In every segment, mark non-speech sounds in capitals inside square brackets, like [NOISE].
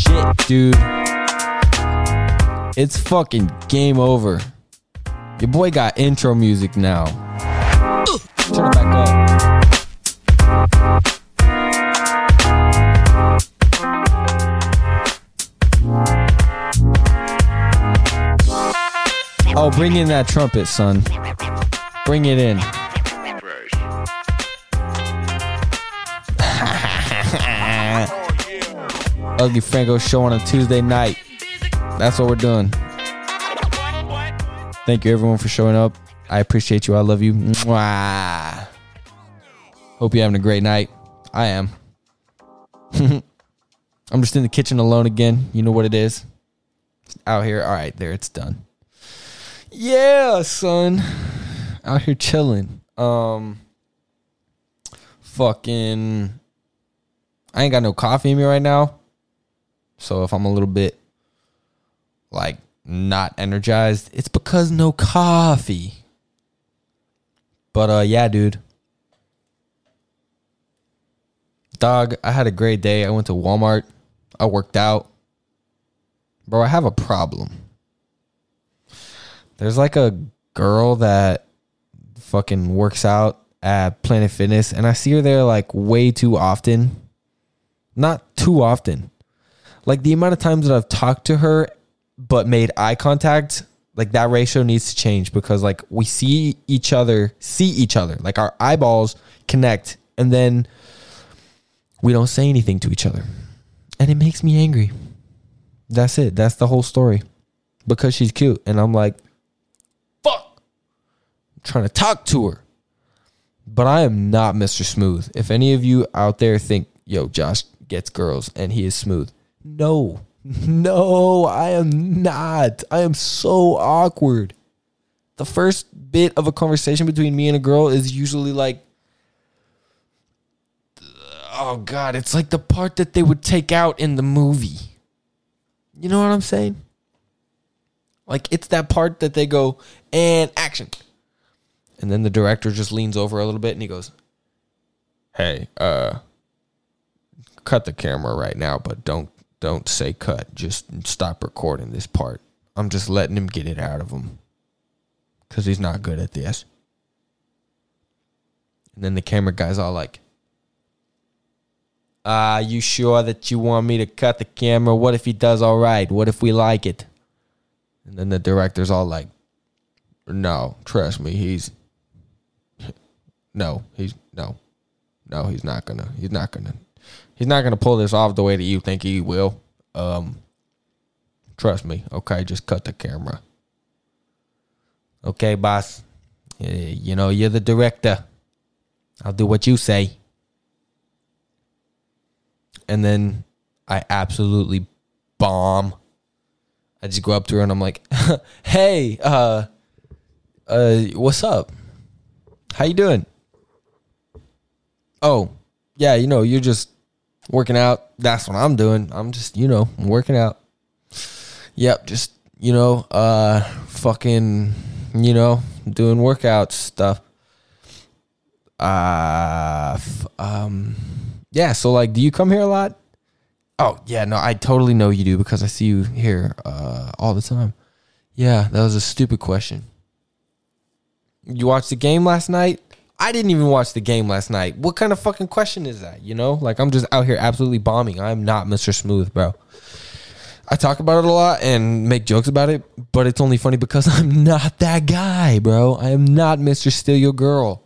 Shit, dude. It's fucking game over. Your boy got intro music now. Turn it back up. Oh, bring in that trumpet, son. Bring it in. [LAUGHS] Ugly Franco show on a Tuesday night. That's what we're doing. Thank you everyone for showing up. I appreciate you. I love you. Mwah. Hope you're having a great night. I am. [LAUGHS] I'm just in the kitchen alone again. You know what it is. Out here. All right, there it's done. Yeah, son. Out here chilling. Um fucking I ain't got no coffee in me right now. So if I'm a little bit like not energized, it's because no coffee. But uh yeah, dude. Dog, I had a great day. I went to Walmart. I worked out. Bro, I have a problem. There's like a girl that fucking works out at Planet Fitness and I see her there like way too often. Not too often. Like the amount of times that I've talked to her but made eye contact, like that ratio needs to change because like we see each other, see each other, like our eyeballs connect and then we don't say anything to each other. And it makes me angry. That's it. That's the whole story. Because she's cute and I'm like trying to talk to her. But I am not Mr. Smooth. If any of you out there think, yo, Josh gets girls and he is smooth. No. No, I am not. I am so awkward. The first bit of a conversation between me and a girl is usually like oh god, it's like the part that they would take out in the movie. You know what I'm saying? Like it's that part that they go and action. And then the director just leans over a little bit and he goes, "Hey, uh cut the camera right now, but don't don't say cut. Just stop recording this part. I'm just letting him get it out of him cuz he's not good at this." And then the camera guy's all like, "Ah, you sure that you want me to cut the camera? What if he does all right? What if we like it?" And then the director's all like, "No, trust me, he's no, he's no, no, he's not gonna, he's not gonna, he's not gonna pull this off the way that you think he will. Um, trust me, okay, just cut the camera. Okay, boss, you know you're the director. I'll do what you say." And then I absolutely bomb. I just go up to her and I'm like, [LAUGHS] "Hey, uh, uh, what's up? How you doing?" Oh, yeah, you know, you're just working out. That's what I'm doing. I'm just, you know, working out. Yep, just you know, uh, fucking, you know, doing workout stuff. Uh, f- um, yeah. So like, do you come here a lot? Oh yeah, no, I totally know you do because I see you here uh, all the time. Yeah, that was a stupid question. You watched the game last night? I didn't even watch the game last night. What kind of fucking question is that? You know, like I'm just out here absolutely bombing. I'm not Mr. Smooth, bro. I talk about it a lot and make jokes about it, but it's only funny because [LAUGHS] I'm not that guy, bro. I am not Mr. Steal Your Girl.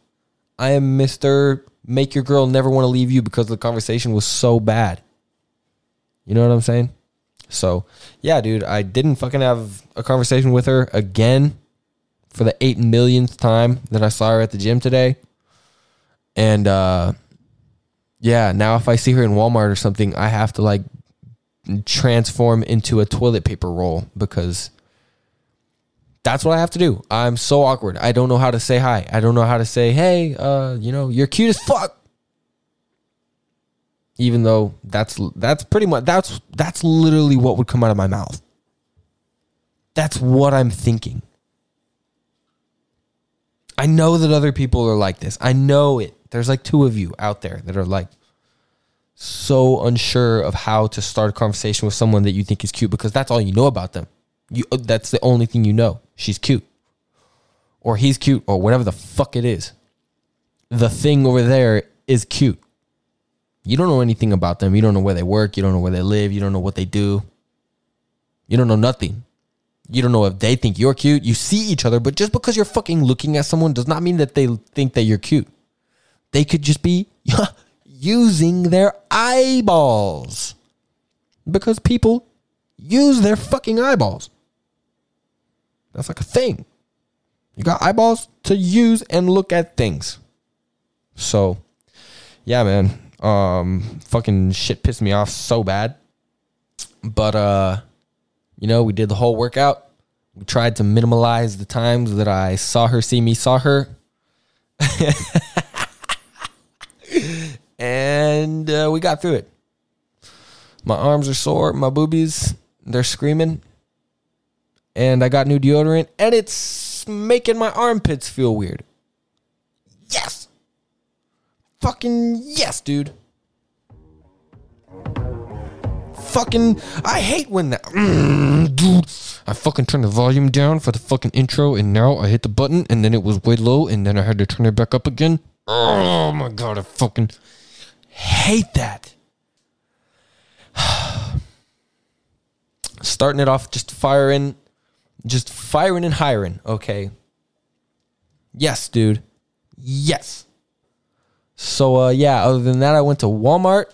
I am Mr. Make Your Girl Never Want to Leave You because the conversation was so bad. You know what I'm saying? So, yeah, dude, I didn't fucking have a conversation with her again for the eight millionth time that I saw her at the gym today. And uh yeah, now if I see her in Walmart or something, I have to like transform into a toilet paper roll because that's what I have to do. I'm so awkward. I don't know how to say hi. I don't know how to say, "Hey, uh, you know, you're cute as fuck." Even though that's that's pretty much that's that's literally what would come out of my mouth. That's what I'm thinking. I know that other people are like this. I know it. There's like two of you out there that are like so unsure of how to start a conversation with someone that you think is cute because that's all you know about them. You uh, that's the only thing you know. She's cute. Or he's cute or whatever the fuck it is. The thing over there is cute. You don't know anything about them. You don't know where they work. You don't know where they live. You don't know what they do. You don't know nothing. You don't know if they think you're cute. You see each other, but just because you're fucking looking at someone does not mean that they think that you're cute. They could just be [LAUGHS] using their eyeballs. Because people use their fucking eyeballs. That's like a thing. You got eyeballs to use and look at things. So, yeah, man. Um, fucking shit pissed me off so bad. But uh, you know, we did the whole workout. We tried to minimalize the times that I saw her see me saw her. and uh, we got through it. My arms are sore, my boobies, they're screaming. And I got new deodorant, and it's making my armpits feel weird. Yes! Fucking yes, dude. Fucking, I hate when that. Mm, dude, I fucking turned the volume down for the fucking intro, and now I hit the button, and then it was way low, and then I had to turn it back up again. Oh my god, I fucking hate that. [SIGHS] Starting it off, just firing, just firing and hiring. Okay. Yes, dude. Yes. So uh, yeah, other than that, I went to Walmart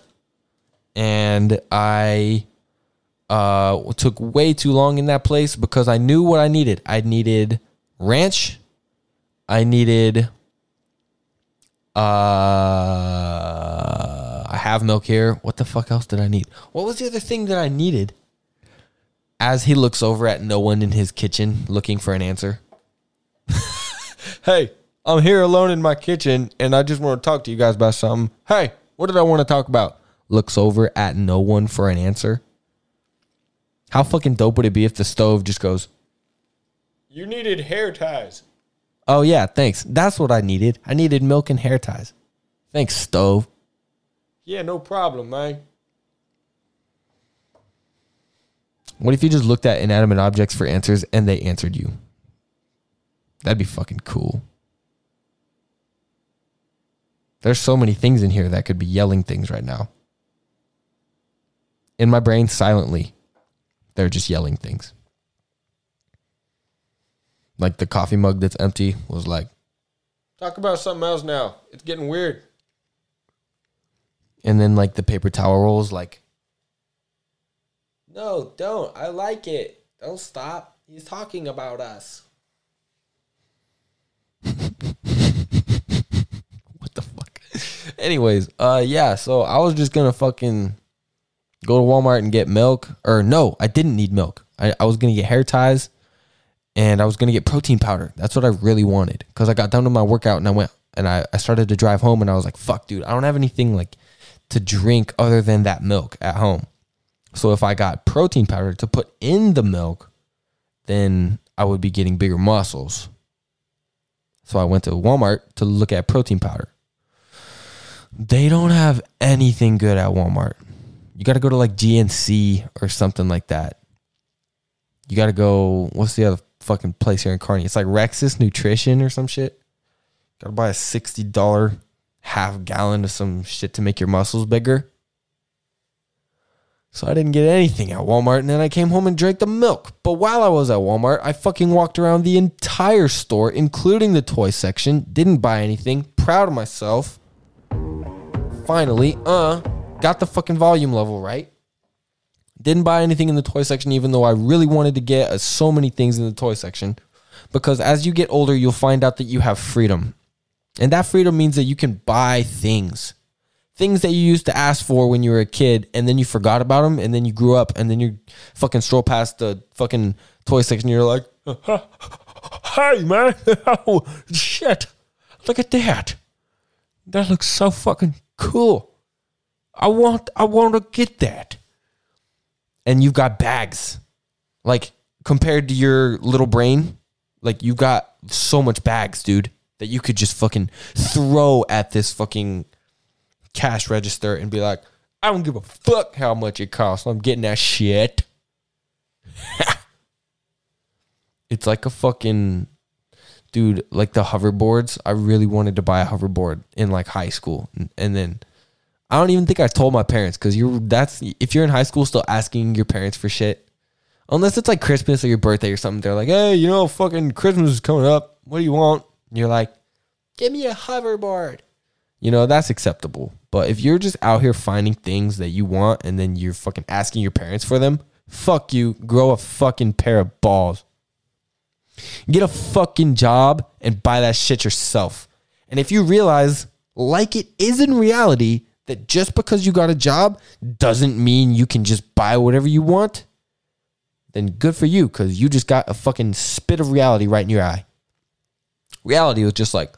and I uh, took way too long in that place because I knew what I needed. I needed ranch. I needed. Uh, I have milk here. What the fuck else did I need? What was the other thing that I needed? As he looks over at no one in his kitchen looking for an answer. [LAUGHS] hey, I'm here alone in my kitchen and I just want to talk to you guys about something. Hey, what did I want to talk about? Looks over at no one for an answer. How fucking dope would it be if the stove just goes, You needed hair ties. Oh, yeah, thanks. That's what I needed. I needed milk and hair ties. Thanks, stove. Yeah, no problem, man. What if you just looked at inanimate objects for answers and they answered you? That'd be fucking cool. There's so many things in here that could be yelling things right now. In my brain, silently, they're just yelling things. Like the coffee mug that's empty was like, Talk about something else now. It's getting weird. and then like the paper towel rolls, like, No, don't. I like it. Don't stop. He's talking about us. [LAUGHS] what the fuck? Anyways, uh, yeah. So I was just gonna fucking go to Walmart and get milk, or no, I didn't need milk. I, I was gonna get hair ties, and I was gonna get protein powder. That's what I really wanted because I got done with my workout and I went and I, I started to drive home and I was like, fuck, dude, I don't have anything like to drink other than that milk at home. So if I got protein powder to put in the milk, then I would be getting bigger muscles. So I went to Walmart to look at protein powder. They don't have anything good at Walmart. You got to go to like GNC or something like that. You got to go, what's the other fucking place here in Kearney? It's like Rexis Nutrition or some shit. Got to buy a $60 half gallon of some shit to make your muscles bigger. So I didn't get anything at Walmart and then I came home and drank the milk. But while I was at Walmart, I fucking walked around the entire store, including the toy section, didn't buy anything, proud of myself. Finally, uh, got the fucking volume level right. Didn't buy anything in the toy section, even though I really wanted to get uh, so many things in the toy section. Because as you get older, you'll find out that you have freedom. And that freedom means that you can buy things things that you used to ask for when you were a kid and then you forgot about them and then you grew up and then you fucking stroll past the fucking toy section and you're like [LAUGHS] hey man [LAUGHS] oh shit look at that that looks so fucking cool i want i want to get that and you've got bags like compared to your little brain like you got so much bags dude that you could just fucking throw at this fucking cash register and be like, I don't give a fuck how much it costs. I'm getting that shit. [LAUGHS] it's like a fucking dude, like the hoverboards. I really wanted to buy a hoverboard in like high school. And then I don't even think I told my parents because you're that's if you're in high school still asking your parents for shit. Unless it's like Christmas or your birthday or something, they're like, hey, you know, fucking Christmas is coming up. What do you want? And you're like, give me a hoverboard. You know, that's acceptable. But if you're just out here finding things that you want and then you're fucking asking your parents for them, fuck you. Grow a fucking pair of balls. Get a fucking job and buy that shit yourself. And if you realize, like it is in reality, that just because you got a job doesn't mean you can just buy whatever you want, then good for you because you just got a fucking spit of reality right in your eye. Reality was just like,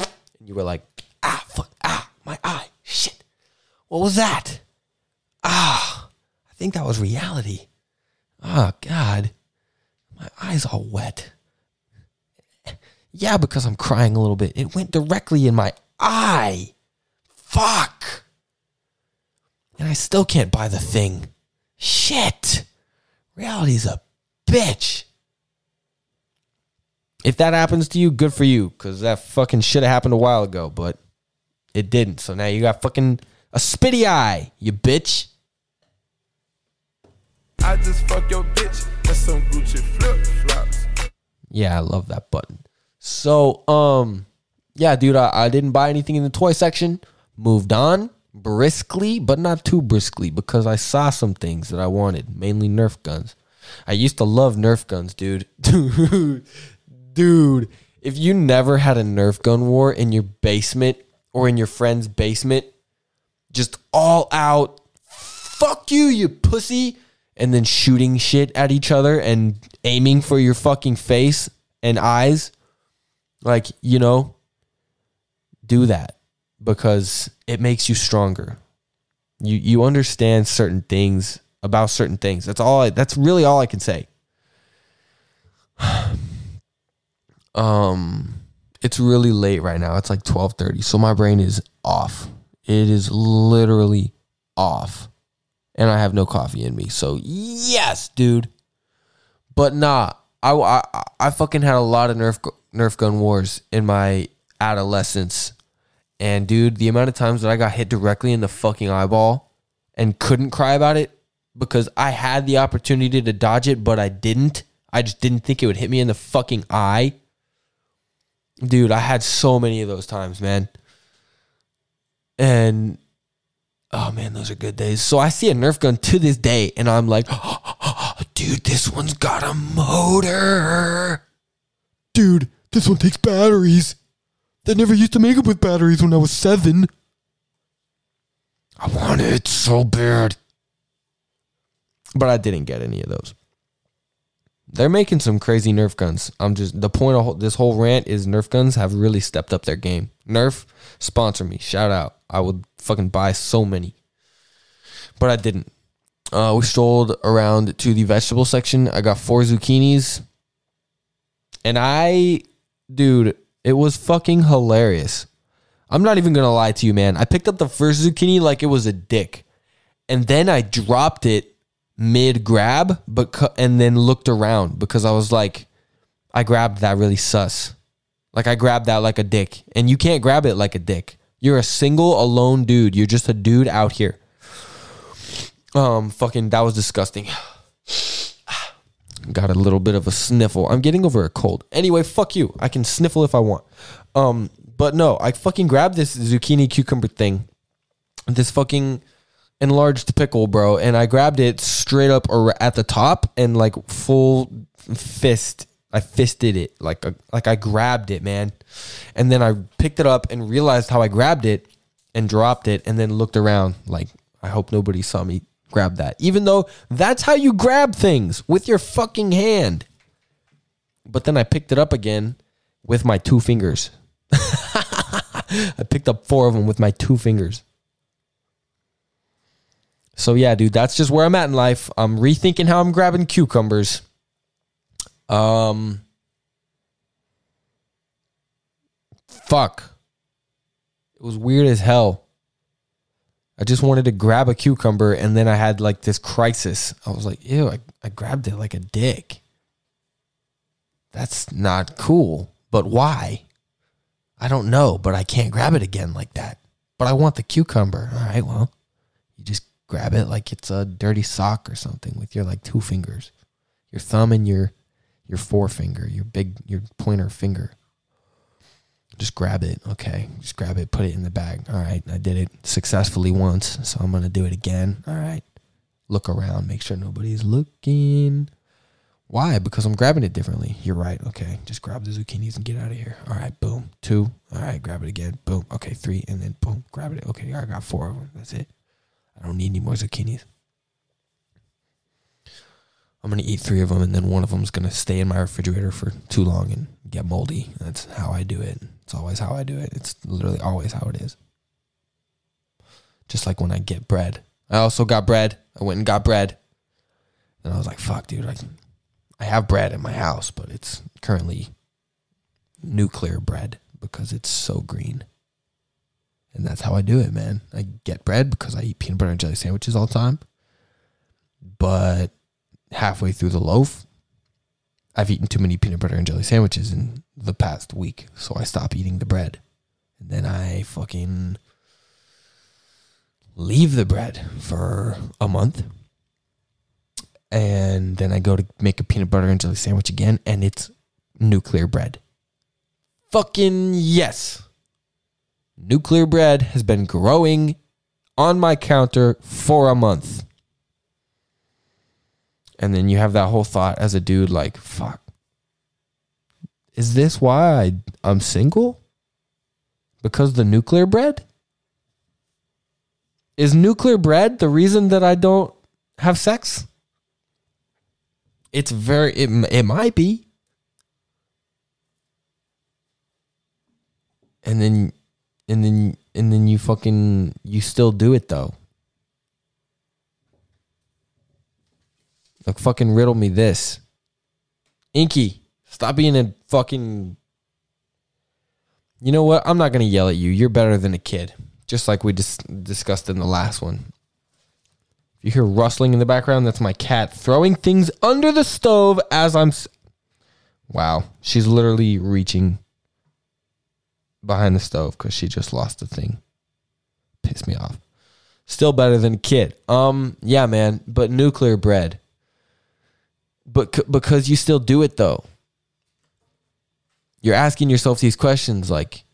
and you were like, ah, fuck, ah, my eye, shit. What was that? Ah, I think that was reality. Oh, God. My eyes all wet. Yeah, because I'm crying a little bit. It went directly in my eye. Fuck. And I still can't buy the thing. Shit. Reality's a bitch. If that happens to you, good for you, because that fucking should have happened a while ago, but it didn't. So now you got fucking a spitty eye, you bitch. I just fuck your bitch and some Gucci flip flops. Yeah, I love that button. So, um, yeah, dude, I, I didn't buy anything in the toy section. Moved on briskly, but not too briskly because I saw some things that I wanted, mainly Nerf guns. I used to love Nerf guns, dude. Dude, [LAUGHS] dude, if you never had a Nerf gun war in your basement or in your friend's basement, just all out, fuck you, you pussy, and then shooting shit at each other and aiming for your fucking face and eyes, like, you know, do that because it makes you stronger. You you understand certain things about certain things. That's all I, that's really all I can say. [SIGHS] um it's really late right now. It's like 12:30. So my brain is off. It is literally off. And I have no coffee in me. So yes, dude. But nah, I I, I fucking had a lot of Nerf Nerf gun wars in my adolescence. And dude, the amount of times that I got hit directly in the fucking eyeball and couldn't cry about it because I had the opportunity to dodge it, but I didn't. I just didn't think it would hit me in the fucking eye. Dude, I had so many of those times, man. And oh man, those are good days. So I see a Nerf gun to this day, and I'm like, [GASPS] dude, this one's got a motor. Dude, this one takes batteries. They never used to make them with batteries when I was seven. I want it so bad. But I didn't get any of those. They're making some crazy Nerf guns. I'm just the point of this whole rant is Nerf guns have really stepped up their game. Nerf sponsor me, shout out. I would fucking buy so many, but I didn't. Uh, we strolled around to the vegetable section. I got four zucchinis, and I, dude, it was fucking hilarious. I'm not even gonna lie to you, man. I picked up the first zucchini like it was a dick, and then I dropped it mid grab, but cu- and then looked around because I was like, I grabbed that really sus. Like I grabbed that like a dick, and you can't grab it like a dick. You're a single alone dude. You're just a dude out here. Um, fucking, that was disgusting. Got a little bit of a sniffle. I'm getting over a cold. Anyway, fuck you. I can sniffle if I want. Um, but no, I fucking grabbed this zucchini cucumber thing, this fucking enlarged pickle, bro, and I grabbed it straight up or at the top and like full fist. I fisted it like a, like I grabbed it, man, and then I picked it up and realized how I grabbed it and dropped it, and then looked around like I hope nobody saw me grab that, even though that's how you grab things with your fucking hand. But then I picked it up again with my two fingers. [LAUGHS] I picked up four of them with my two fingers. So yeah, dude, that's just where I'm at in life. I'm rethinking how I'm grabbing cucumbers. Um fuck. It was weird as hell. I just wanted to grab a cucumber and then I had like this crisis. I was like, ew, I, I grabbed it like a dick. That's not cool. But why? I don't know, but I can't grab it again like that. But I want the cucumber. All right, well, you just grab it like it's a dirty sock or something with your like two fingers. Your thumb and your your forefinger, your big your pointer finger. Just grab it. Okay. Just grab it, put it in the bag. All right. I did it successfully once, so I'm going to do it again. All right. Look around, make sure nobody's looking. Why? Because I'm grabbing it differently. You're right. Okay. Just grab the zucchinis and get out of here. All right. Boom. Two. All right. Grab it again. Boom. Okay. Three. And then boom. Grab it. Okay. I got four of them. That's it. I don't need any more zucchinis. I'm going to eat three of them and then one of them's going to stay in my refrigerator for too long and get moldy. That's how I do it. It's always how I do it. It's literally always how it is. Just like when I get bread. I also got bread. I went and got bread. And I was like, fuck, dude. I, I have bread in my house, but it's currently nuclear bread because it's so green. And that's how I do it, man. I get bread because I eat peanut butter and jelly sandwiches all the time. But halfway through the loaf, I've eaten too many peanut butter and jelly sandwiches in the past week, so I stop eating the bread. And then I fucking leave the bread for a month. And then I go to make a peanut butter and jelly sandwich again, and it's nuclear bread. Fucking yes. Nuclear bread has been growing on my counter for a month. And then you have that whole thought as a dude like, fuck. Is this why I, I'm single? Because the nuclear bread? Is nuclear bread the reason that I don't have sex? It's very it, it might be. And then and then and then you fucking you still do it though. Like fucking riddle me this. Inky, stop being a fucking You know what? I'm not going to yell at you. You're better than a kid. Just like we just discussed in the last one. If you hear rustling in the background, that's my cat throwing things under the stove as I'm s- Wow, she's literally reaching behind the stove cuz she just lost a thing. Pissed me off. Still better than kid. Um yeah, man, but nuclear bread but c- because you still do it though you're asking yourself these questions like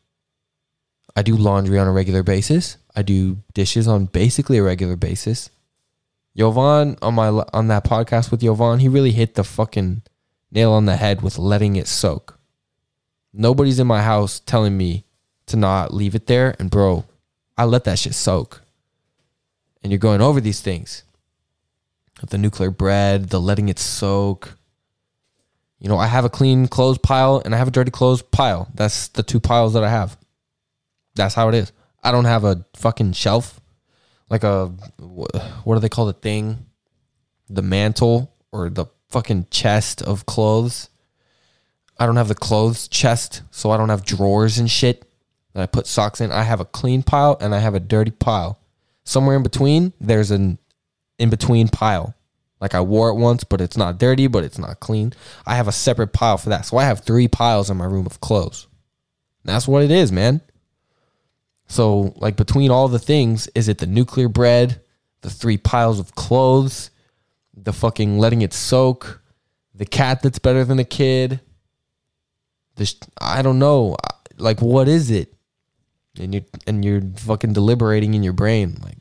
i do laundry on a regular basis i do dishes on basically a regular basis Yovan on my on that podcast with Yovan, he really hit the fucking nail on the head with letting it soak. Nobody's in my house telling me to not leave it there, and bro, I let that shit soak. And you're going over these things the nuclear bread, the letting it soak. You know, I have a clean clothes pile and I have a dirty clothes pile. That's the two piles that I have. That's how it is. I don't have a fucking shelf, like a what do they call the thing? The mantle or the fucking chest of clothes. I don't have the clothes chest, so I don't have drawers and shit that I put socks in. I have a clean pile and I have a dirty pile. Somewhere in between, there's an in between pile. Like I wore it once, but it's not dirty, but it's not clean. I have a separate pile for that. So I have three piles in my room of clothes. That's what it is, man. So, like, between all the things, is it the nuclear bread, the three piles of clothes, the fucking letting it soak, the cat that's better than the kid? This, I don't know. Like, what is it? And you're and you're fucking deliberating in your brain, like,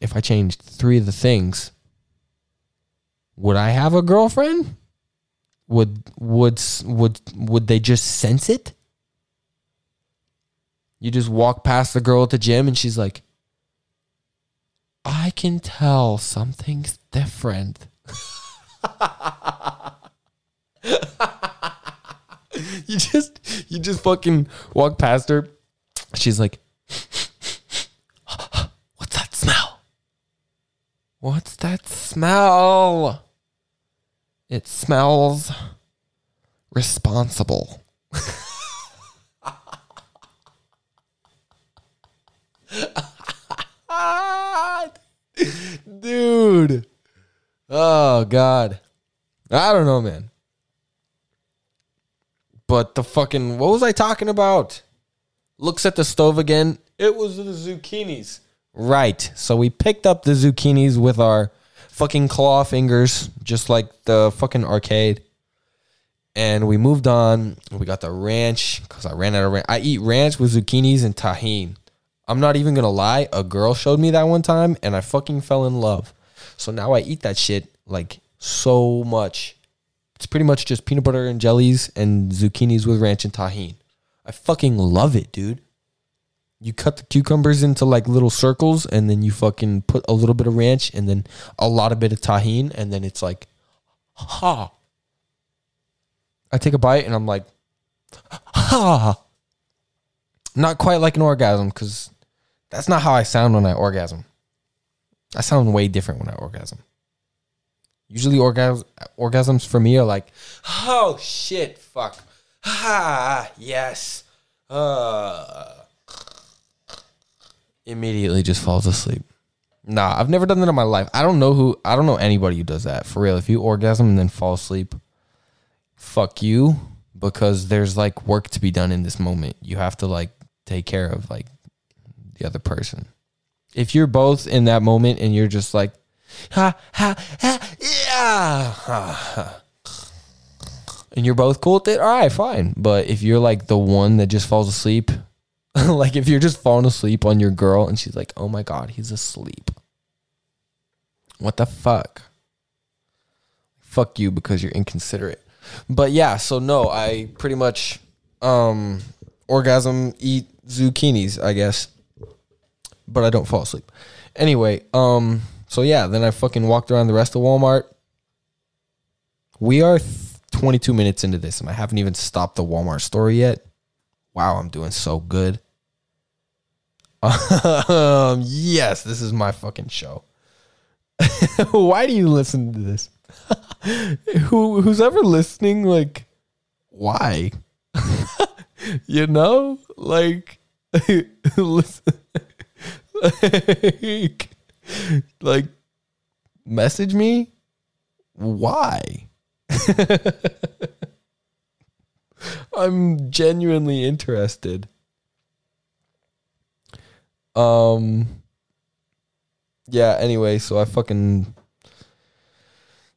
if I changed three of the things, would I have a girlfriend? Would would would would they just sense it? You just walk past the girl at the gym and she's like, I can tell something's different. [LAUGHS] you just you just fucking walk past her. She's like, [GASPS] What's that smell? What's that smell? It smells responsible. [LAUGHS] Dude. Oh God. I don't know, man. But the fucking what was I talking about? Looks at the stove again. It was the zucchinis. Right. So we picked up the zucchinis with our fucking claw fingers, just like the fucking arcade. And we moved on. We got the ranch because I ran out of ranch. I eat ranch with zucchinis and tahine. I'm not even gonna lie. A girl showed me that one time, and I fucking fell in love. So now I eat that shit like so much. It's pretty much just peanut butter and jellies and zucchinis with ranch and tahine. I fucking love it, dude. You cut the cucumbers into like little circles and then you fucking put a little bit of ranch and then a lot of bit of tahine and then it's like ha. I take a bite and I'm like ha. Not quite like an orgasm cuz that's not how I sound when I orgasm. I sound way different when I orgasm. Usually orgas- orgasms for me are like, oh shit, fuck. Ah, yes. Uh, immediately just falls asleep. Nah, I've never done that in my life. I don't know who, I don't know anybody who does that. For real. If you orgasm and then fall asleep, fuck you because there's like work to be done in this moment. You have to like take care of like the other person. If you're both in that moment and you're just like, ha, ha, ha, yeah, ha, ha. and you're both cool with it, all right, fine. But if you're like the one that just falls asleep, [LAUGHS] like if you're just falling asleep on your girl and she's like, oh my God, he's asleep. What the fuck? Fuck you because you're inconsiderate. But yeah, so no, I pretty much um orgasm eat zucchinis, I guess. But I don't fall asleep. Anyway, um so yeah, then I fucking walked around the rest of Walmart. We are th- 22 minutes into this and I haven't even stopped the Walmart story yet. Wow, I'm doing so good. Um, yes, this is my fucking show. [LAUGHS] Why do you listen to this? [LAUGHS] Who who's ever listening like why? [LAUGHS] you know? Like listen like, like message me why? I'm genuinely interested. Um yeah, anyway, so I fucking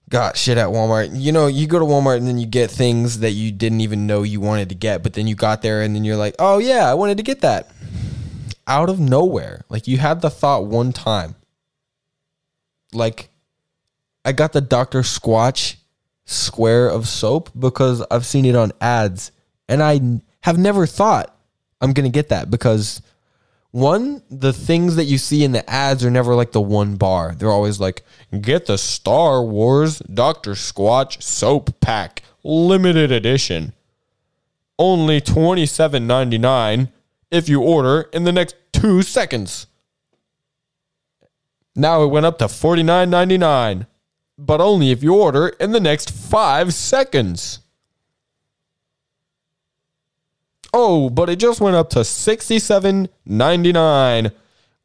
got shit at Walmart. You know, you go to Walmart and then you get things that you didn't even know you wanted to get, but then you got there and then you're like, "Oh yeah, I wanted to get that." Out of nowhere. Like you had the thought one time. Like I got the Dr. Squatch square of soap because I've seen it on ads and I have never thought I'm going to get that because one, the things that you see in the ads are never like the one bar. They're always like, get the Star Wars Dr. Squatch soap pack, limited edition. Only $27.99 if you order in the next two seconds. Now it went up to $49.99, but only if you order in the next five seconds. Oh, but it just went up to $67.99.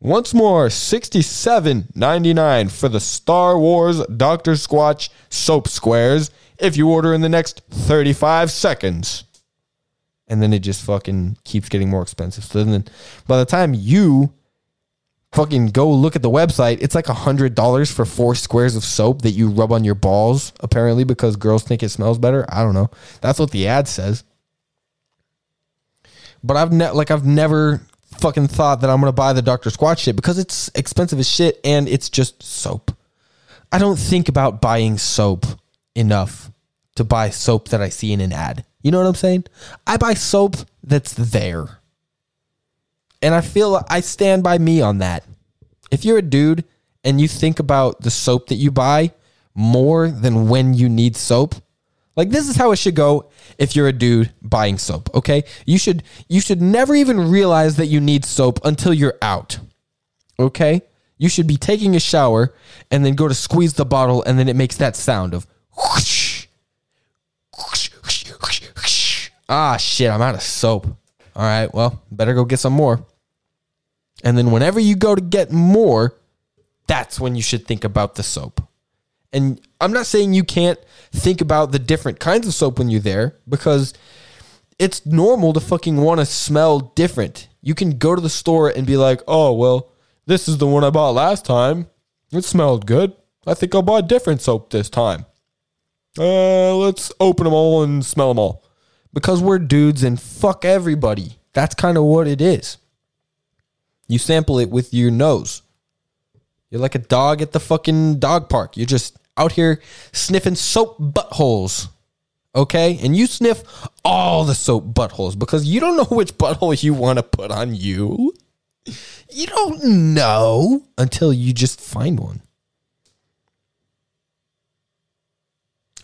Once more, $67.99 for the Star Wars Dr. Squatch soap squares if you order in the next 35 seconds. And then it just fucking keeps getting more expensive. So then by the time you fucking go look at the website, it's like $100 for four squares of soap that you rub on your balls, apparently, because girls think it smells better. I don't know. That's what the ad says but I've ne- like I've never fucking thought that I'm gonna buy the Dr. Squatch shit because it's expensive as shit and it's just soap. I don't think about buying soap enough to buy soap that I see in an ad. You know what I'm saying? I buy soap that's there. And I feel I stand by me on that. If you're a dude and you think about the soap that you buy more than when you need soap, like this is how it should go if you're a dude buying soap, okay? You should you should never even realize that you need soap until you're out. Okay? You should be taking a shower and then go to squeeze the bottle and then it makes that sound of whoosh, whoosh, whoosh, whoosh. Ah shit, I'm out of soap. All right, well, better go get some more. And then whenever you go to get more, that's when you should think about the soap. And I'm not saying you can't think about the different kinds of soap when you're there because it's normal to fucking want to smell different. You can go to the store and be like, oh, well, this is the one I bought last time. It smelled good. I think I'll buy different soap this time. Uh, let's open them all and smell them all. Because we're dudes and fuck everybody. That's kind of what it is. You sample it with your nose. You're like a dog at the fucking dog park. You're just out here sniffing soap buttholes. Okay? And you sniff all the soap buttholes because you don't know which butthole you want to put on you. You don't know until you just find one.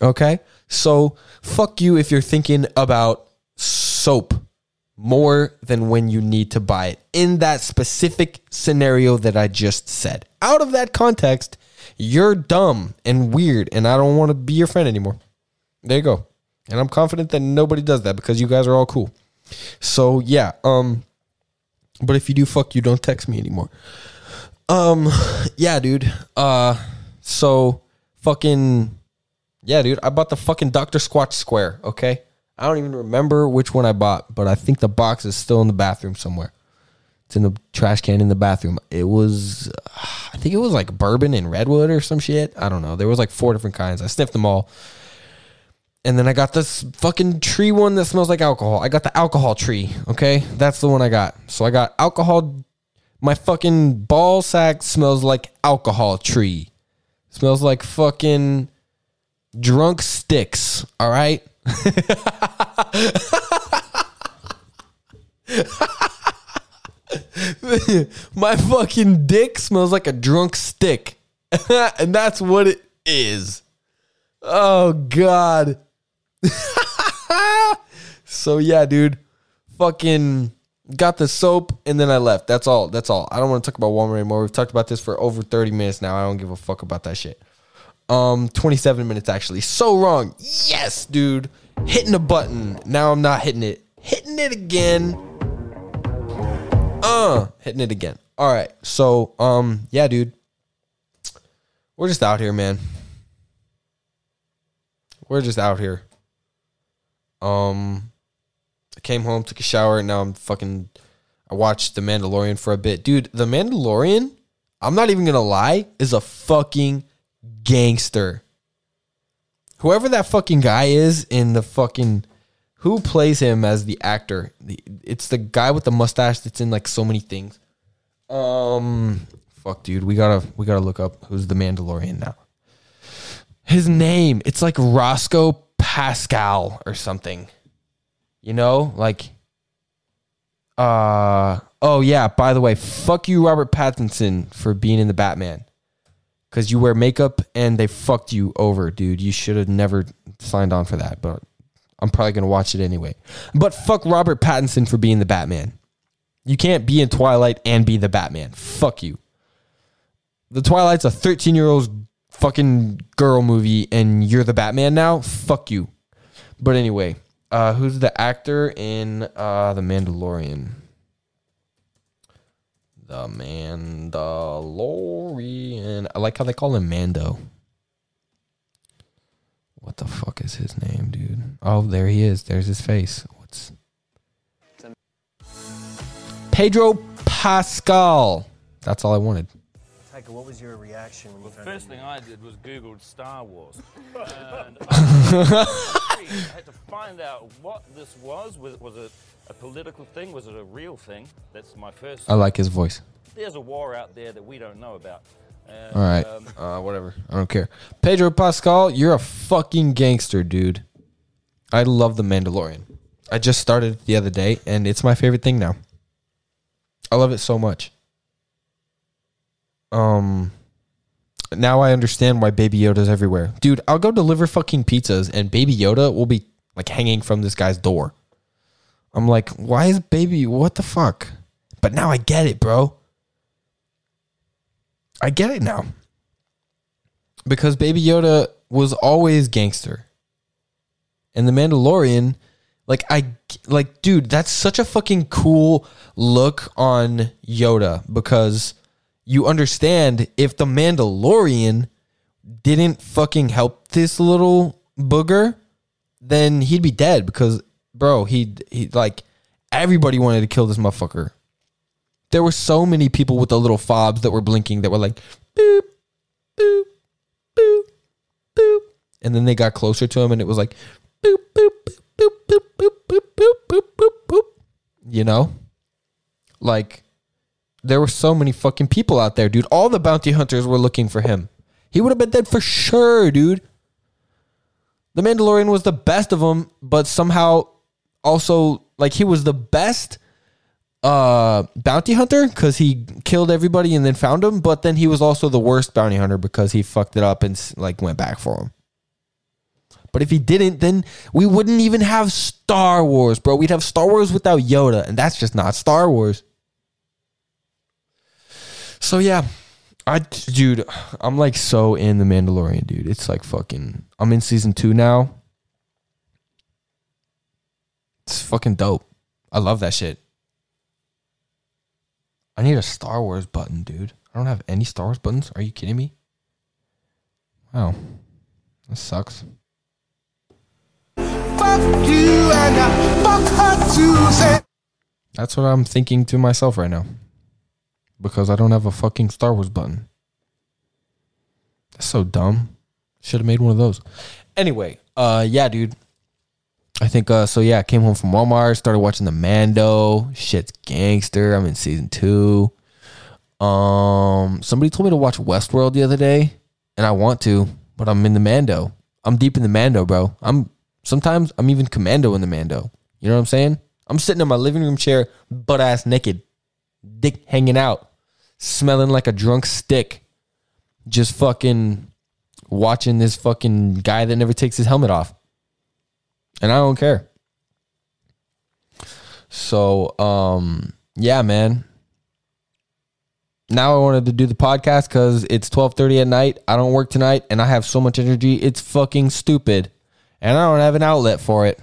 Okay? So, fuck you if you're thinking about soap more than when you need to buy it in that specific scenario that I just said. Out of that context, you're dumb and weird, and I don't want to be your friend anymore. There you go. And I'm confident that nobody does that because you guys are all cool. So yeah, um but if you do fuck you don't text me anymore. Um yeah, dude. Uh so fucking yeah, dude. I bought the fucking Dr. Squatch Square, okay? I don't even remember which one I bought, but I think the box is still in the bathroom somewhere. It's in the trash can in the bathroom. It was, I think it was like bourbon and redwood or some shit. I don't know. There was like four different kinds. I sniffed them all. And then I got this fucking tree one that smells like alcohol. I got the alcohol tree. Okay. That's the one I got. So I got alcohol. My fucking ball sack smells like alcohol tree. Smells like fucking drunk sticks. All right. [LAUGHS] [LAUGHS] My fucking dick smells like a drunk stick. [LAUGHS] and that's what it is. Oh, God. [LAUGHS] so, yeah, dude. Fucking got the soap and then I left. That's all. That's all. I don't want to talk about Walmart anymore. We've talked about this for over 30 minutes now. I don't give a fuck about that shit. Um, 27 minutes actually. So wrong. Yes, dude. Hitting a button. Now I'm not hitting it. Hitting it again. Uh, hitting it again. All right. So, um, yeah, dude. We're just out here, man. We're just out here. Um, I came home, took a shower, and now I'm fucking. I watched The Mandalorian for a bit, dude. The Mandalorian. I'm not even gonna lie, is a fucking gangster. Whoever that fucking guy is in the fucking who plays him as the actor? It's the guy with the mustache that's in like so many things. Um fuck dude, we got to we got to look up who's the Mandalorian now. His name, it's like Roscoe Pascal or something. You know, like uh oh yeah, by the way, fuck you Robert Pattinson for being in the Batman because you wear makeup and they fucked you over, dude. You should have never signed on for that, but I'm probably gonna watch it anyway. But fuck Robert Pattinson for being the Batman. You can't be in Twilight and be the Batman. Fuck you. The Twilight's a 13 year old fucking girl movie, and you're the Batman now. Fuck you. But anyway, uh, who's the actor in uh, the Mandalorian? The Mandalorian. I like how they call him Mando. What the fuck is his name, dude? Oh, there he is. There's his face. What's Pedro Pascal? That's all I wanted. Taika, what was your reaction when you The first thing I did was Googled Star Wars. [LAUGHS] and I, [LAUGHS] I had to find out what this was. Was, was it a political thing? Was it a real thing? That's my first. I like his voice. There's a war out there that we don't know about. And, All right. um, Uh, whatever. I don't care. Pedro Pascal, you're a fucking gangster, dude. I love The Mandalorian. I just started it the other day, and it's my favorite thing now. I love it so much. Um, now I understand why Baby Yoda's everywhere, dude. I'll go deliver fucking pizzas, and Baby Yoda will be like hanging from this guy's door. I'm like, why is Baby? What the fuck? But now I get it, bro. I get it now. Because Baby Yoda was always gangster. And the Mandalorian, Like I like dude, that's such a fucking cool look on Yoda because you understand if the Mandalorian didn't fucking help this little booger, then he'd be dead because bro, he he like everybody wanted to kill this motherfucker. There were so many people with the little fobs that were blinking that were like boop boop boop boop. And then they got closer to him and it was like boop boop boop boop boop boop boop boop boop boop you know? Like there were so many fucking people out there dude. All the bounty hunters were looking for him. He would have been dead for sure dude. The mandalorian was the best of them but somehow also like he was the best uh bounty hunter because he killed everybody and then found him but then he was also the worst bounty hunter because he fucked it up and like went back for him. But if he didn't then we wouldn't even have star wars bro. We'd have star wars without yoda and that's just not star wars. So yeah i dude i'm like so in the mandalorian dude. It's like fucking i'm in season two now. It's fucking dope. I love that shit I need a Star Wars button, dude. I don't have any Star Wars buttons. Are you kidding me? Wow. That sucks. That's what I'm thinking to myself right now. Because I don't have a fucking Star Wars button. That's so dumb. Should have made one of those. Anyway, uh yeah, dude. I think uh so yeah, I came home from Walmart, started watching the Mando. Shit's gangster. I'm in season two. Um somebody told me to watch Westworld the other day, and I want to, but I'm in the Mando. I'm deep in the Mando, bro. I'm sometimes I'm even commando in the Mando. You know what I'm saying? I'm sitting in my living room chair, butt ass naked, dick hanging out, smelling like a drunk stick, just fucking watching this fucking guy that never takes his helmet off and I don't care. So, um, yeah, man. Now I wanted to do the podcast because it's twelve thirty at night. I don't work tonight, and I have so much energy. It's fucking stupid, and I don't have an outlet for it.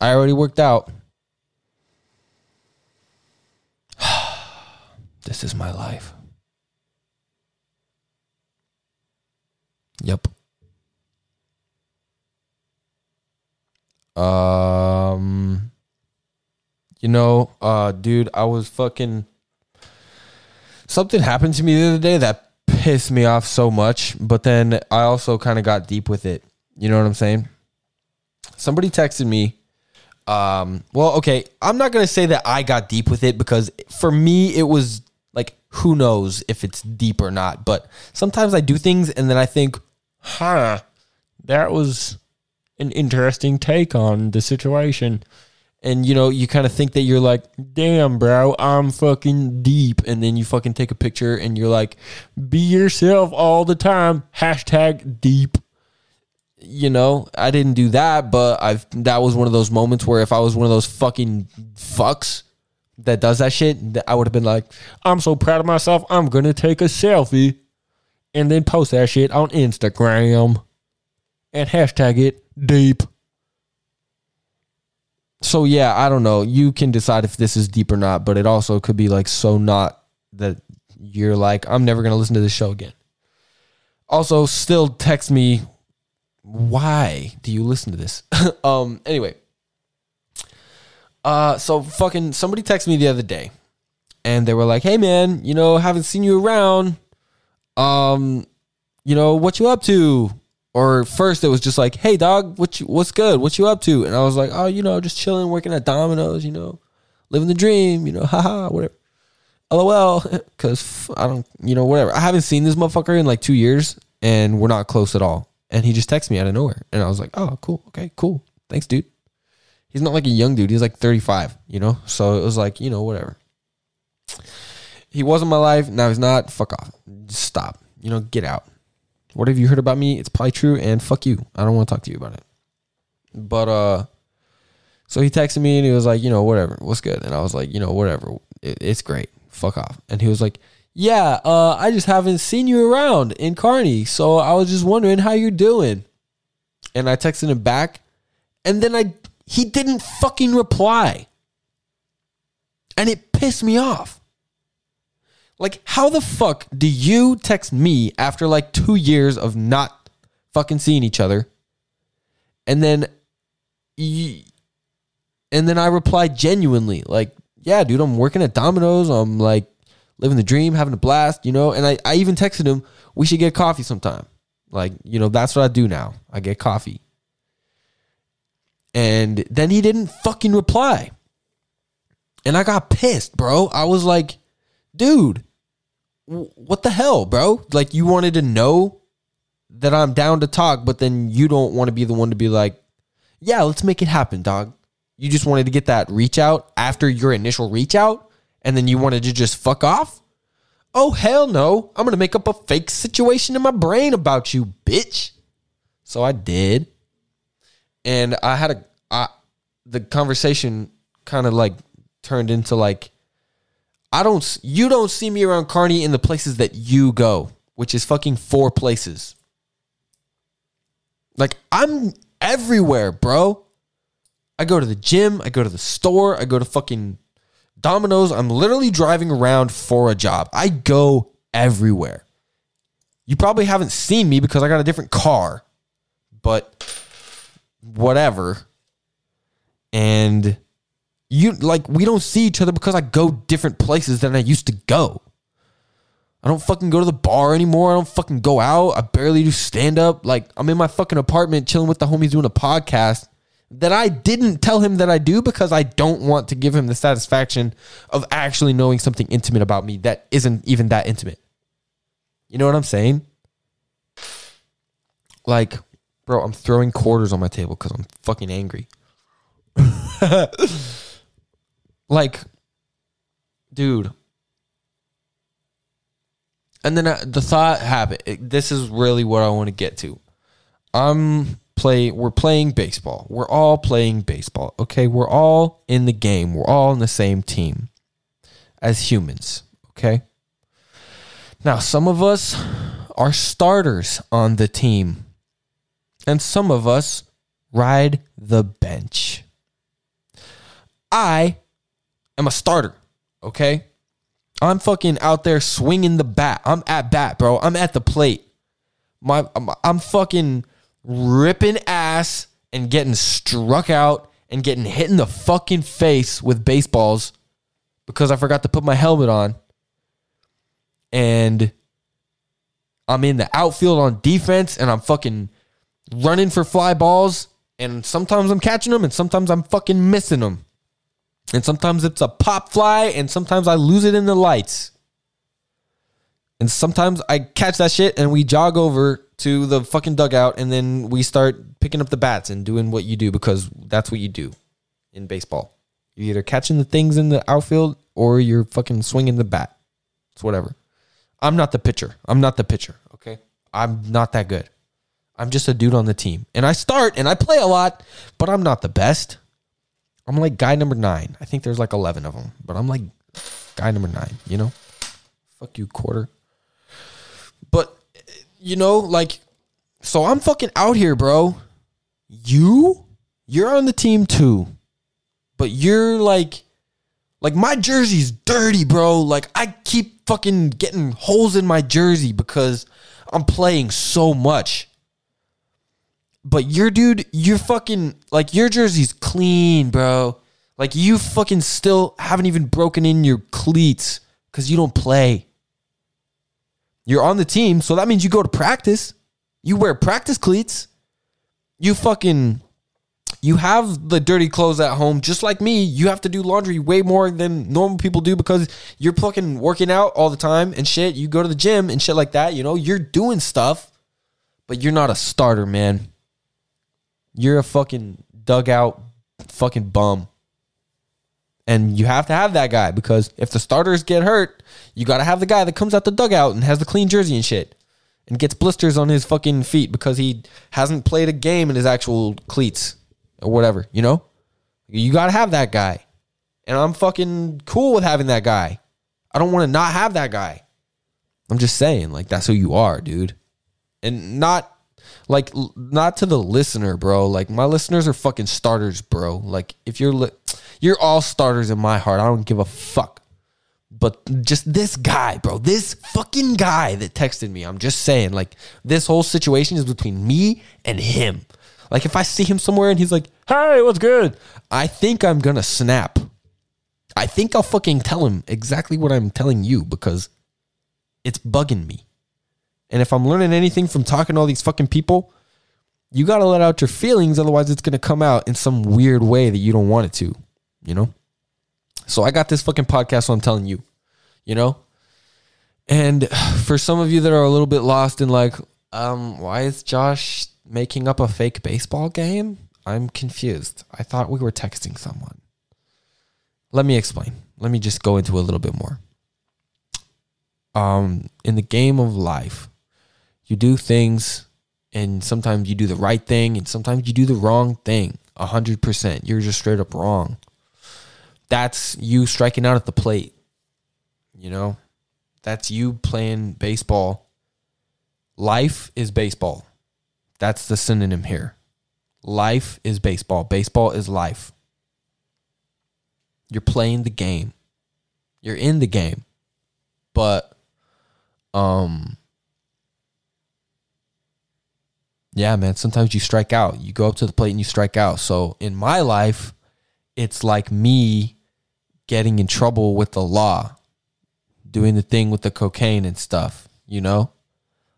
I already worked out. [SIGHS] this is my life. Yep. Um, you know, uh, dude, I was fucking. Something happened to me the other day that pissed me off so much, but then I also kind of got deep with it. You know what I'm saying? Somebody texted me. Um, well, okay, I'm not gonna say that I got deep with it because for me it was like who knows if it's deep or not. But sometimes I do things and then I think, huh, that was an interesting take on the situation. And you know, you kind of think that you're like, damn, bro, I'm fucking deep. And then you fucking take a picture and you're like, be yourself all the time. Hashtag deep. You know, I didn't do that, but I've that was one of those moments where if I was one of those fucking fucks that does that shit, I would have been like, I'm so proud of myself, I'm gonna take a selfie and then post that shit on Instagram and hashtag it deep. So yeah, I don't know. You can decide if this is deep or not, but it also could be like so not that you're like, I'm never gonna listen to this show again. Also, still text me why do you listen to this? [LAUGHS] um anyway. Uh so fucking somebody texted me the other day and they were like, "Hey man, you know, haven't seen you around. Um, you know, what you up to?" Or first it was just like, "Hey dog, what you, what's good? What you up to?" And I was like, "Oh, you know, just chilling, working at Domino's, you know, living the dream, you know, [LAUGHS] haha, whatever." LOL, [LAUGHS] because I don't, you know, whatever. I haven't seen this motherfucker in like two years, and we're not close at all. And he just texted me out of nowhere, and I was like, "Oh, cool, okay, cool, thanks, dude." He's not like a young dude; he's like thirty-five, you know. So it was like, you know, whatever. He was in my life. Now he's not. Fuck off. Just stop. You know, get out. What have you heard about me? It's probably true, and fuck you. I don't want to talk to you about it. But uh, so he texted me and he was like, you know, whatever, what's good? And I was like, you know, whatever, it, it's great. Fuck off. And he was like, yeah, uh, I just haven't seen you around in Carney, so I was just wondering how you're doing. And I texted him back, and then I he didn't fucking reply. And it pissed me off. Like, how the fuck do you text me after like two years of not fucking seeing each other? And then, you, and then I replied genuinely, like, yeah, dude, I'm working at Domino's. I'm like living the dream, having a blast, you know? And I, I even texted him, we should get coffee sometime. Like, you know, that's what I do now. I get coffee. And then he didn't fucking reply. And I got pissed, bro. I was like, dude, what the hell, bro? Like, you wanted to know that I'm down to talk, but then you don't want to be the one to be like, yeah, let's make it happen, dog. You just wanted to get that reach out after your initial reach out, and then you wanted to just fuck off? Oh, hell no. I'm going to make up a fake situation in my brain about you, bitch. So I did. And I had a, I, the conversation kind of like turned into like, I don't, you don't see me around Carney in the places that you go, which is fucking four places. Like, I'm everywhere, bro. I go to the gym, I go to the store, I go to fucking Domino's. I'm literally driving around for a job. I go everywhere. You probably haven't seen me because I got a different car, but whatever. And you like we don't see each other because I go different places than I used to go. I don't fucking go to the bar anymore. I don't fucking go out. I barely do stand up. Like I'm in my fucking apartment chilling with the homies doing a podcast that I didn't tell him that I do because I don't want to give him the satisfaction of actually knowing something intimate about me that isn't even that intimate. You know what I'm saying? Like, bro, I'm throwing quarters on my table because I'm fucking angry. [LAUGHS] like, dude. And then uh, the thought happened. This is really what I want to get to. I'm play. We're playing baseball. We're all playing baseball. Okay, we're all in the game. We're all in the same team as humans. Okay. Now, some of us are starters on the team, and some of us ride the bench. I am a starter. Okay. I'm fucking out there swinging the bat. I'm at bat, bro. I'm at the plate. My, I'm, I'm fucking ripping ass and getting struck out and getting hit in the fucking face with baseballs because I forgot to put my helmet on. And I'm in the outfield on defense and I'm fucking running for fly balls. And sometimes I'm catching them and sometimes I'm fucking missing them. And sometimes it's a pop fly and sometimes I lose it in the lights. And sometimes I catch that shit and we jog over to the fucking dugout and then we start picking up the bats and doing what you do because that's what you do in baseball. You're either catching the things in the outfield or you're fucking swinging the bat. It's whatever. I'm not the pitcher. I'm not the pitcher. Okay. I'm not that good. I'm just a dude on the team. And I start and I play a lot, but I'm not the best. I'm like guy number nine. I think there's like 11 of them, but I'm like guy number nine, you know? Fuck you, quarter. But, you know, like, so I'm fucking out here, bro. You, you're on the team too, but you're like, like my jersey's dirty, bro. Like I keep fucking getting holes in my jersey because I'm playing so much. But your dude, you're fucking like your jersey's clean, bro. Like you fucking still haven't even broken in your cleats because you don't play. You're on the team, so that means you go to practice. You wear practice cleats. You fucking you have the dirty clothes at home just like me. You have to do laundry way more than normal people do because you're fucking working out all the time and shit. You go to the gym and shit like that, you know? You're doing stuff, but you're not a starter, man. You're a fucking dugout fucking bum. And you have to have that guy because if the starters get hurt, you got to have the guy that comes out the dugout and has the clean jersey and shit and gets blisters on his fucking feet because he hasn't played a game in his actual cleats or whatever, you know? You got to have that guy. And I'm fucking cool with having that guy. I don't want to not have that guy. I'm just saying, like, that's who you are, dude. And not Like not to the listener, bro. Like my listeners are fucking starters, bro. Like if you're li- you're all starters in my heart. I don't give a fuck. But just this guy, bro, this fucking guy that texted me. I'm just saying, like, this whole situation is between me and him. Like, if I see him somewhere and he's like, "Hey, what's good?" I think I'm gonna snap. I think I'll fucking tell him exactly what I'm telling you because it's bugging me. And if I'm learning anything from talking to all these fucking people, you got to let out your feelings. Otherwise, it's going to come out in some weird way that you don't want it to, you know? So I got this fucking podcast, so I'm telling you, you know? And [SIGHS] for some of you that are a little bit lost in like, um, why is Josh making up a fake baseball game? I'm confused. I thought we were texting someone. Let me explain. Let me just go into a little bit more. Um, in the game of life, you do things and sometimes you do the right thing and sometimes you do the wrong thing. A hundred percent. You're just straight up wrong. That's you striking out at the plate. You know? That's you playing baseball. Life is baseball. That's the synonym here. Life is baseball. Baseball is life. You're playing the game. You're in the game. But um yeah, man, sometimes you strike out. You go up to the plate and you strike out. So in my life, it's like me getting in trouble with the law, doing the thing with the cocaine and stuff, you know?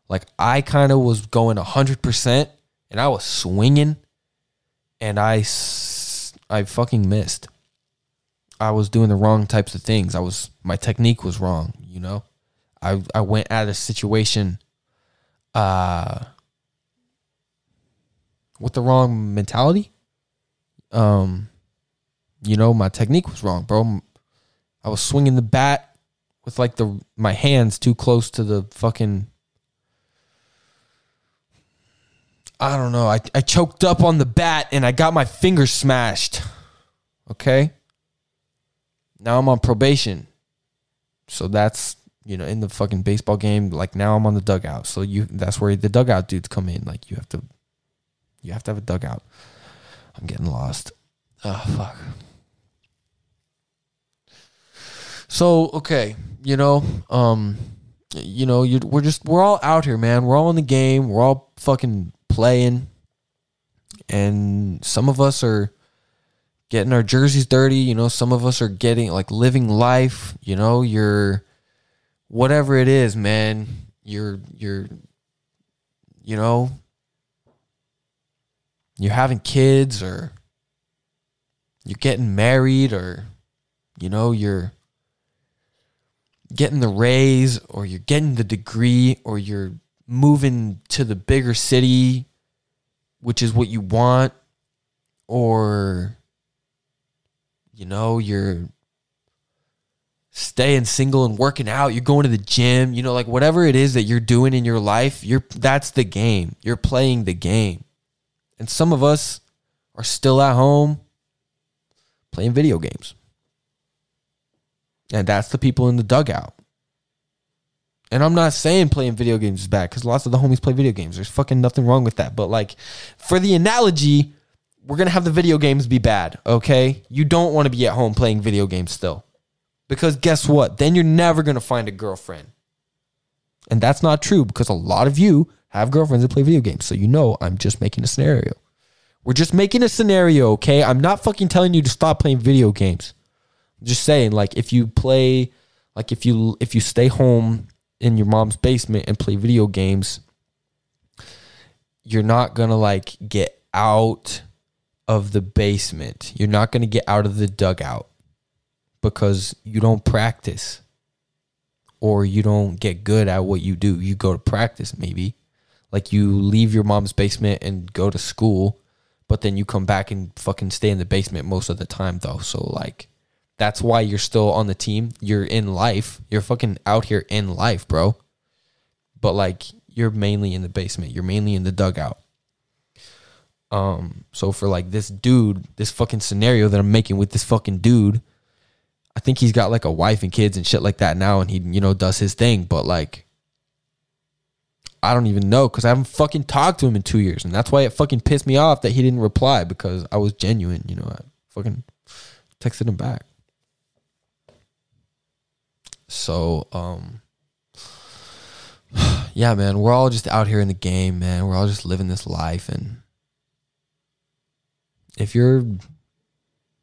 Like I kind of was going 100% and I was swinging and I I fucking missed. I was doing the wrong types of things. I was my technique was wrong, you know? I I went at a situation uh with the wrong mentality. Um, you know, my technique was wrong, bro. I was swinging the bat with like the my hands too close to the fucking. I don't know. I I choked up on the bat and I got my finger smashed. Okay. Now I'm on probation. So that's you know in the fucking baseball game. Like now I'm on the dugout. So you that's where the dugout dudes come in. Like you have to you have to have a dugout. I'm getting lost. Oh fuck. So okay, you know, um, you know, you we're just we're all out here, man. We're all in the game. We're all fucking playing, and some of us are getting our jerseys dirty. You know, some of us are getting like living life. You know, you're whatever it is, man. You're you're you know you're having kids or you're getting married or you know you're getting the raise or you're getting the degree or you're moving to the bigger city which is what you want or you know you're staying single and working out you're going to the gym you know like whatever it is that you're doing in your life you're that's the game. You're playing the game and some of us are still at home playing video games. And that's the people in the dugout. And I'm not saying playing video games is bad because lots of the homies play video games. There's fucking nothing wrong with that. But like for the analogy, we're to have the video games be bad, okay? You don't want to be at home playing video games still. Because guess what? Then you're never to find a girlfriend. And that's not true because a lot of you have girlfriends that play video games. So you know I'm just making a scenario. We're just making a scenario, okay? I'm not fucking telling you to stop playing video games. I'm just saying, like, if you play, like, if you if you stay home in your mom's basement and play video games, you're not gonna like get out of the basement. You're not gonna get out of the dugout because you don't practice or you don't get good at what you do. You go to practice maybe. Like you leave your mom's basement and go to school, but then you come back and fucking stay in the basement most of the time though. So like that's why you're still on the team. You're in life. You're fucking out here in life, bro. But like you're mainly in the basement. You're mainly in the dugout. Um so for like this dude, this fucking scenario that I'm making with this fucking dude, I think he's got like a wife and kids and shit like that now and he you know does his thing, but like I don't even know because I haven't fucking talked to him in two years, and that's why it fucking pissed me off that he didn't reply because I was genuine. You know, I fucking texted him back. So, um, [SIGHS] yeah, man, we're all just out here in the game, man. We're all just living this life, and if you're,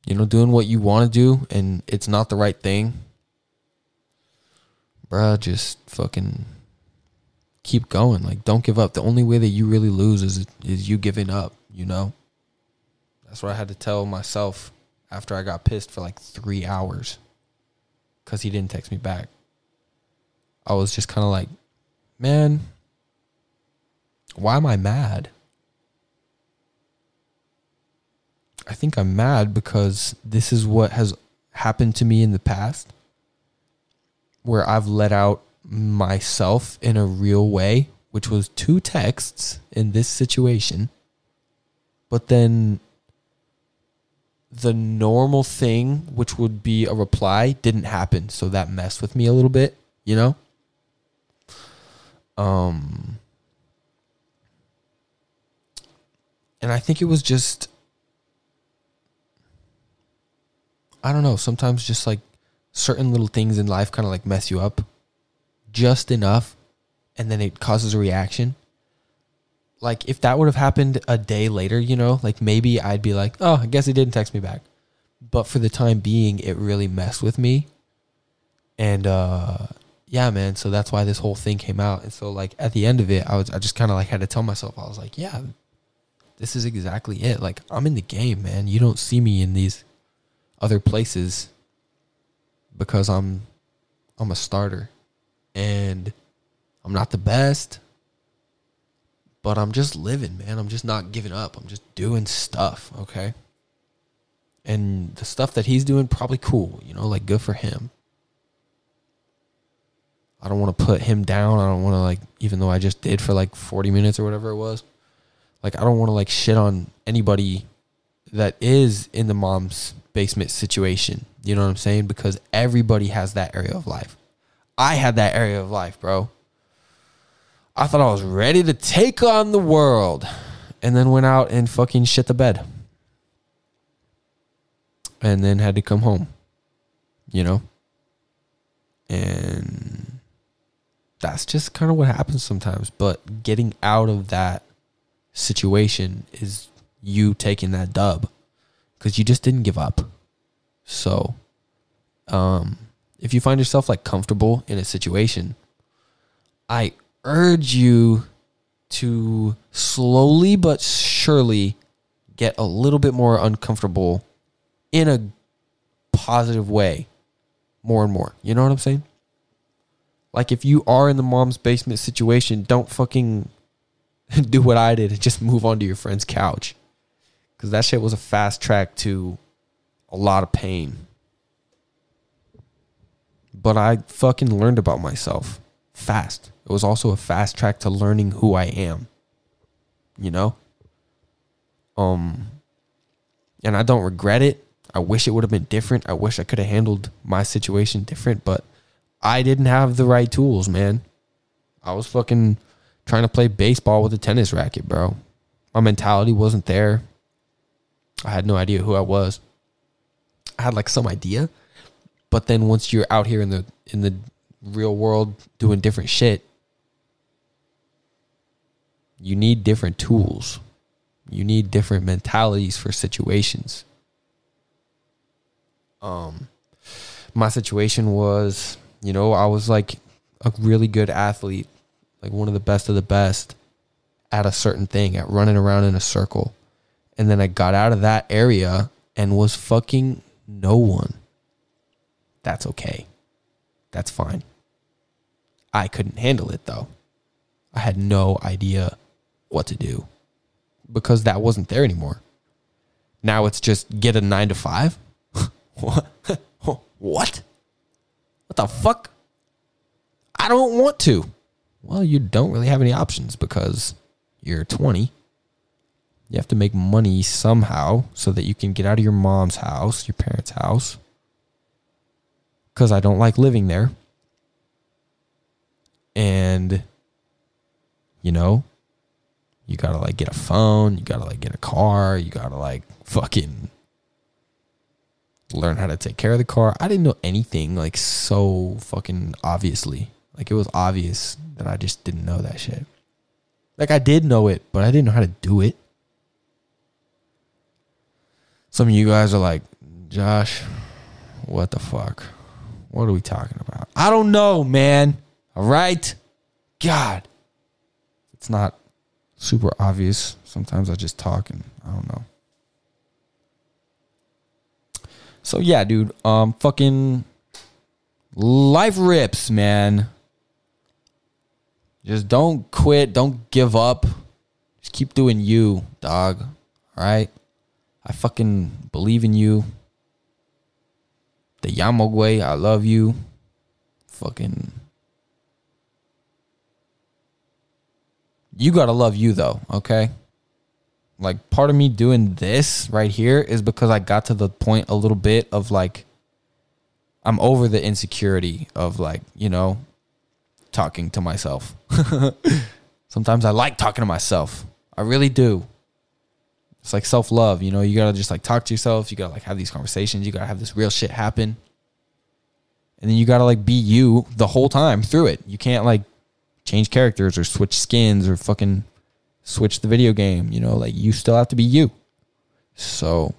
you know, doing what you want to do and it's not the right thing, bruh, just fucking keep going. Like, don't give up. The only way that you really lose is is you giving up. You know. That's what I had to tell myself after I got pissed for like three hours because he didn't text me back. I was just kind of like, man, why am I mad? I think I'm mad because this is what has happened to me in the past where I've let out myself in a real way, which was two texts in this situation. But then the normal thing, which would be a reply, didn't happen. So that messed with me a little bit, you know? Um and I think it was just I don't know, sometimes just like certain little things in life kind of like mess you up just enough and then it causes a reaction. Like if that would have happened a day later, you know, like maybe I'd be like, "Oh, I guess he didn't text me back." But for the time being, it really messed with me. And uh yeah, man, so that's why this whole thing came out. And so like at the end of it, I was I just kind of like had to tell myself I was like, "Yeah, this is exactly it. Like I'm in the game, man. You don't see me in these other places because I'm I'm a starter and I'm not the best but I'm just living, man. I'm just not giving up. I'm just doing stuff, okay? And the stuff that he's doing probably cool, you know, like good for him. I don't want to put him down. I don't want to like even though I just did for like 40 minutes or whatever it was. Like I don't want to like shit on anybody that is in the mom's basement situation. You know what I'm saying? Because everybody has that area of life. I had that area of life, bro. I thought I was ready to take on the world and then went out and fucking shit the bed. And then had to come home. You know? And that's just kind of what happens sometimes. But getting out of that situation is you taking that dub because you just didn't give up. So, um, if you find yourself like comfortable in a situation, I urge you to slowly but surely get a little bit more uncomfortable in a positive way more and more. You know what I'm saying? Like if you are in the mom's basement situation, don't fucking [LAUGHS] do what I did and just move onto your friend's couch. Cuz that shit was a fast track to a lot of pain. But I fucking learned about myself fast. It was also a fast track to learning who I am. You know? Um and I don't regret it. I wish it would have been different. I wish I could have handled my situation different, but I didn't have the right tools, man. I was fucking trying to play baseball with a tennis racket, bro. My mentality wasn't there. I had no idea who I was. I had like some idea, but then once you're out here in the in the real world doing different shit, you need different tools. You need different mentalities for situations. Um my situation was, you know, I was like a really good athlete, like one of the best of the best at a certain thing, at running around in a circle. And then I got out of that area and was fucking no one. That's okay. That's fine. I couldn't handle it though. I had no idea what to do because that wasn't there anymore. Now it's just get a nine to five. [LAUGHS] what? [LAUGHS] what? What the fuck? I don't want to. Well, you don't really have any options because you're 20. You have to make money somehow so that you can get out of your mom's house, your parents' house. Because I don't like living there. And You know? You gotta like get a phone, you gotta like get a car, you gotta like fucking learn how to take care of the car. I didn't know anything like so fucking obviously. Like it was obvious that I just didn't know that shit. Like I did know it, but I didn't know how to do it. Some of you guys are like, Josh, what the fuck? What are we talking about? I don't know, man. All right? God. It's not super obvious. Sometimes I just talk and I don't know. So yeah, dude. Um fucking life rips, man. Just don't quit, don't give up. Just keep doing you, dog. All right? I fucking believe in you. The Yamogwe, I love you. Fucking You got to love you though, okay? Like part of me doing this right here is because I got to the point a little bit of like I'm over the insecurity of like, you know, talking to myself. [LAUGHS] Sometimes I like talking to myself. I really do. It's like self love, you know. You gotta just like talk to yourself. You gotta like have these conversations. You gotta have this real shit happen, and then you gotta like be you the whole time through it. You can't like change characters or switch skins or fucking switch the video game. You know, like you still have to be you. So,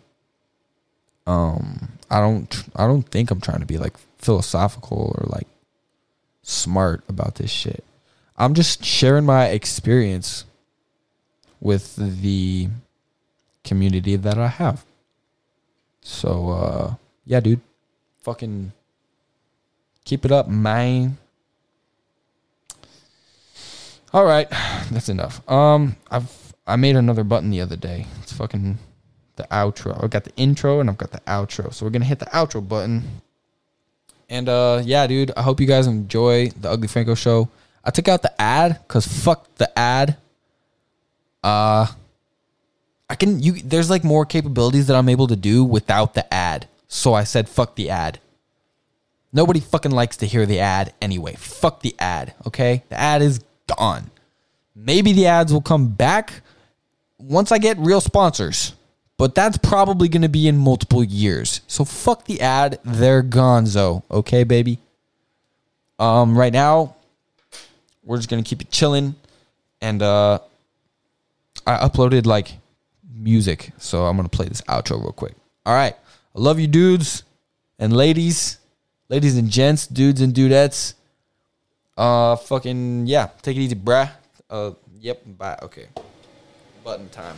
um, I don't, I don't think I'm trying to be like philosophical or like smart about this shit. I'm just sharing my experience with the community that I have. So uh yeah, dude. Fucking keep it up, man. All right, [SIGHS] that's enough. Um I've I made another button the other day. It's fucking the outro. I've got the intro and I've got the outro. So we're going to hit the outro button. And uh yeah, dude, I hope you guys enjoy the Uglee Franco show. I took out the ad cuz fuck the ad. Uh I can you there's like more capabilities that I'm able to do without the ad. So I said fuck the ad. Nobody fucking likes to hear the ad anyway. Fuck the ad, okay? The ad is gone. Maybe the ads will come back once I get real sponsors. But that's probably going to be in multiple years. So fuck the ad, they're gonzo, okay, baby? Um right now we're just going to keep it chilling and uh I uploaded like music. So I'm gonna play this outro real quick. All right. I love you dudes and ladies. Ladies and gents, dudes and dudettes. Uh fucking yeah. Take it easy, bruh. Uh yep, bye. Okay. Button time.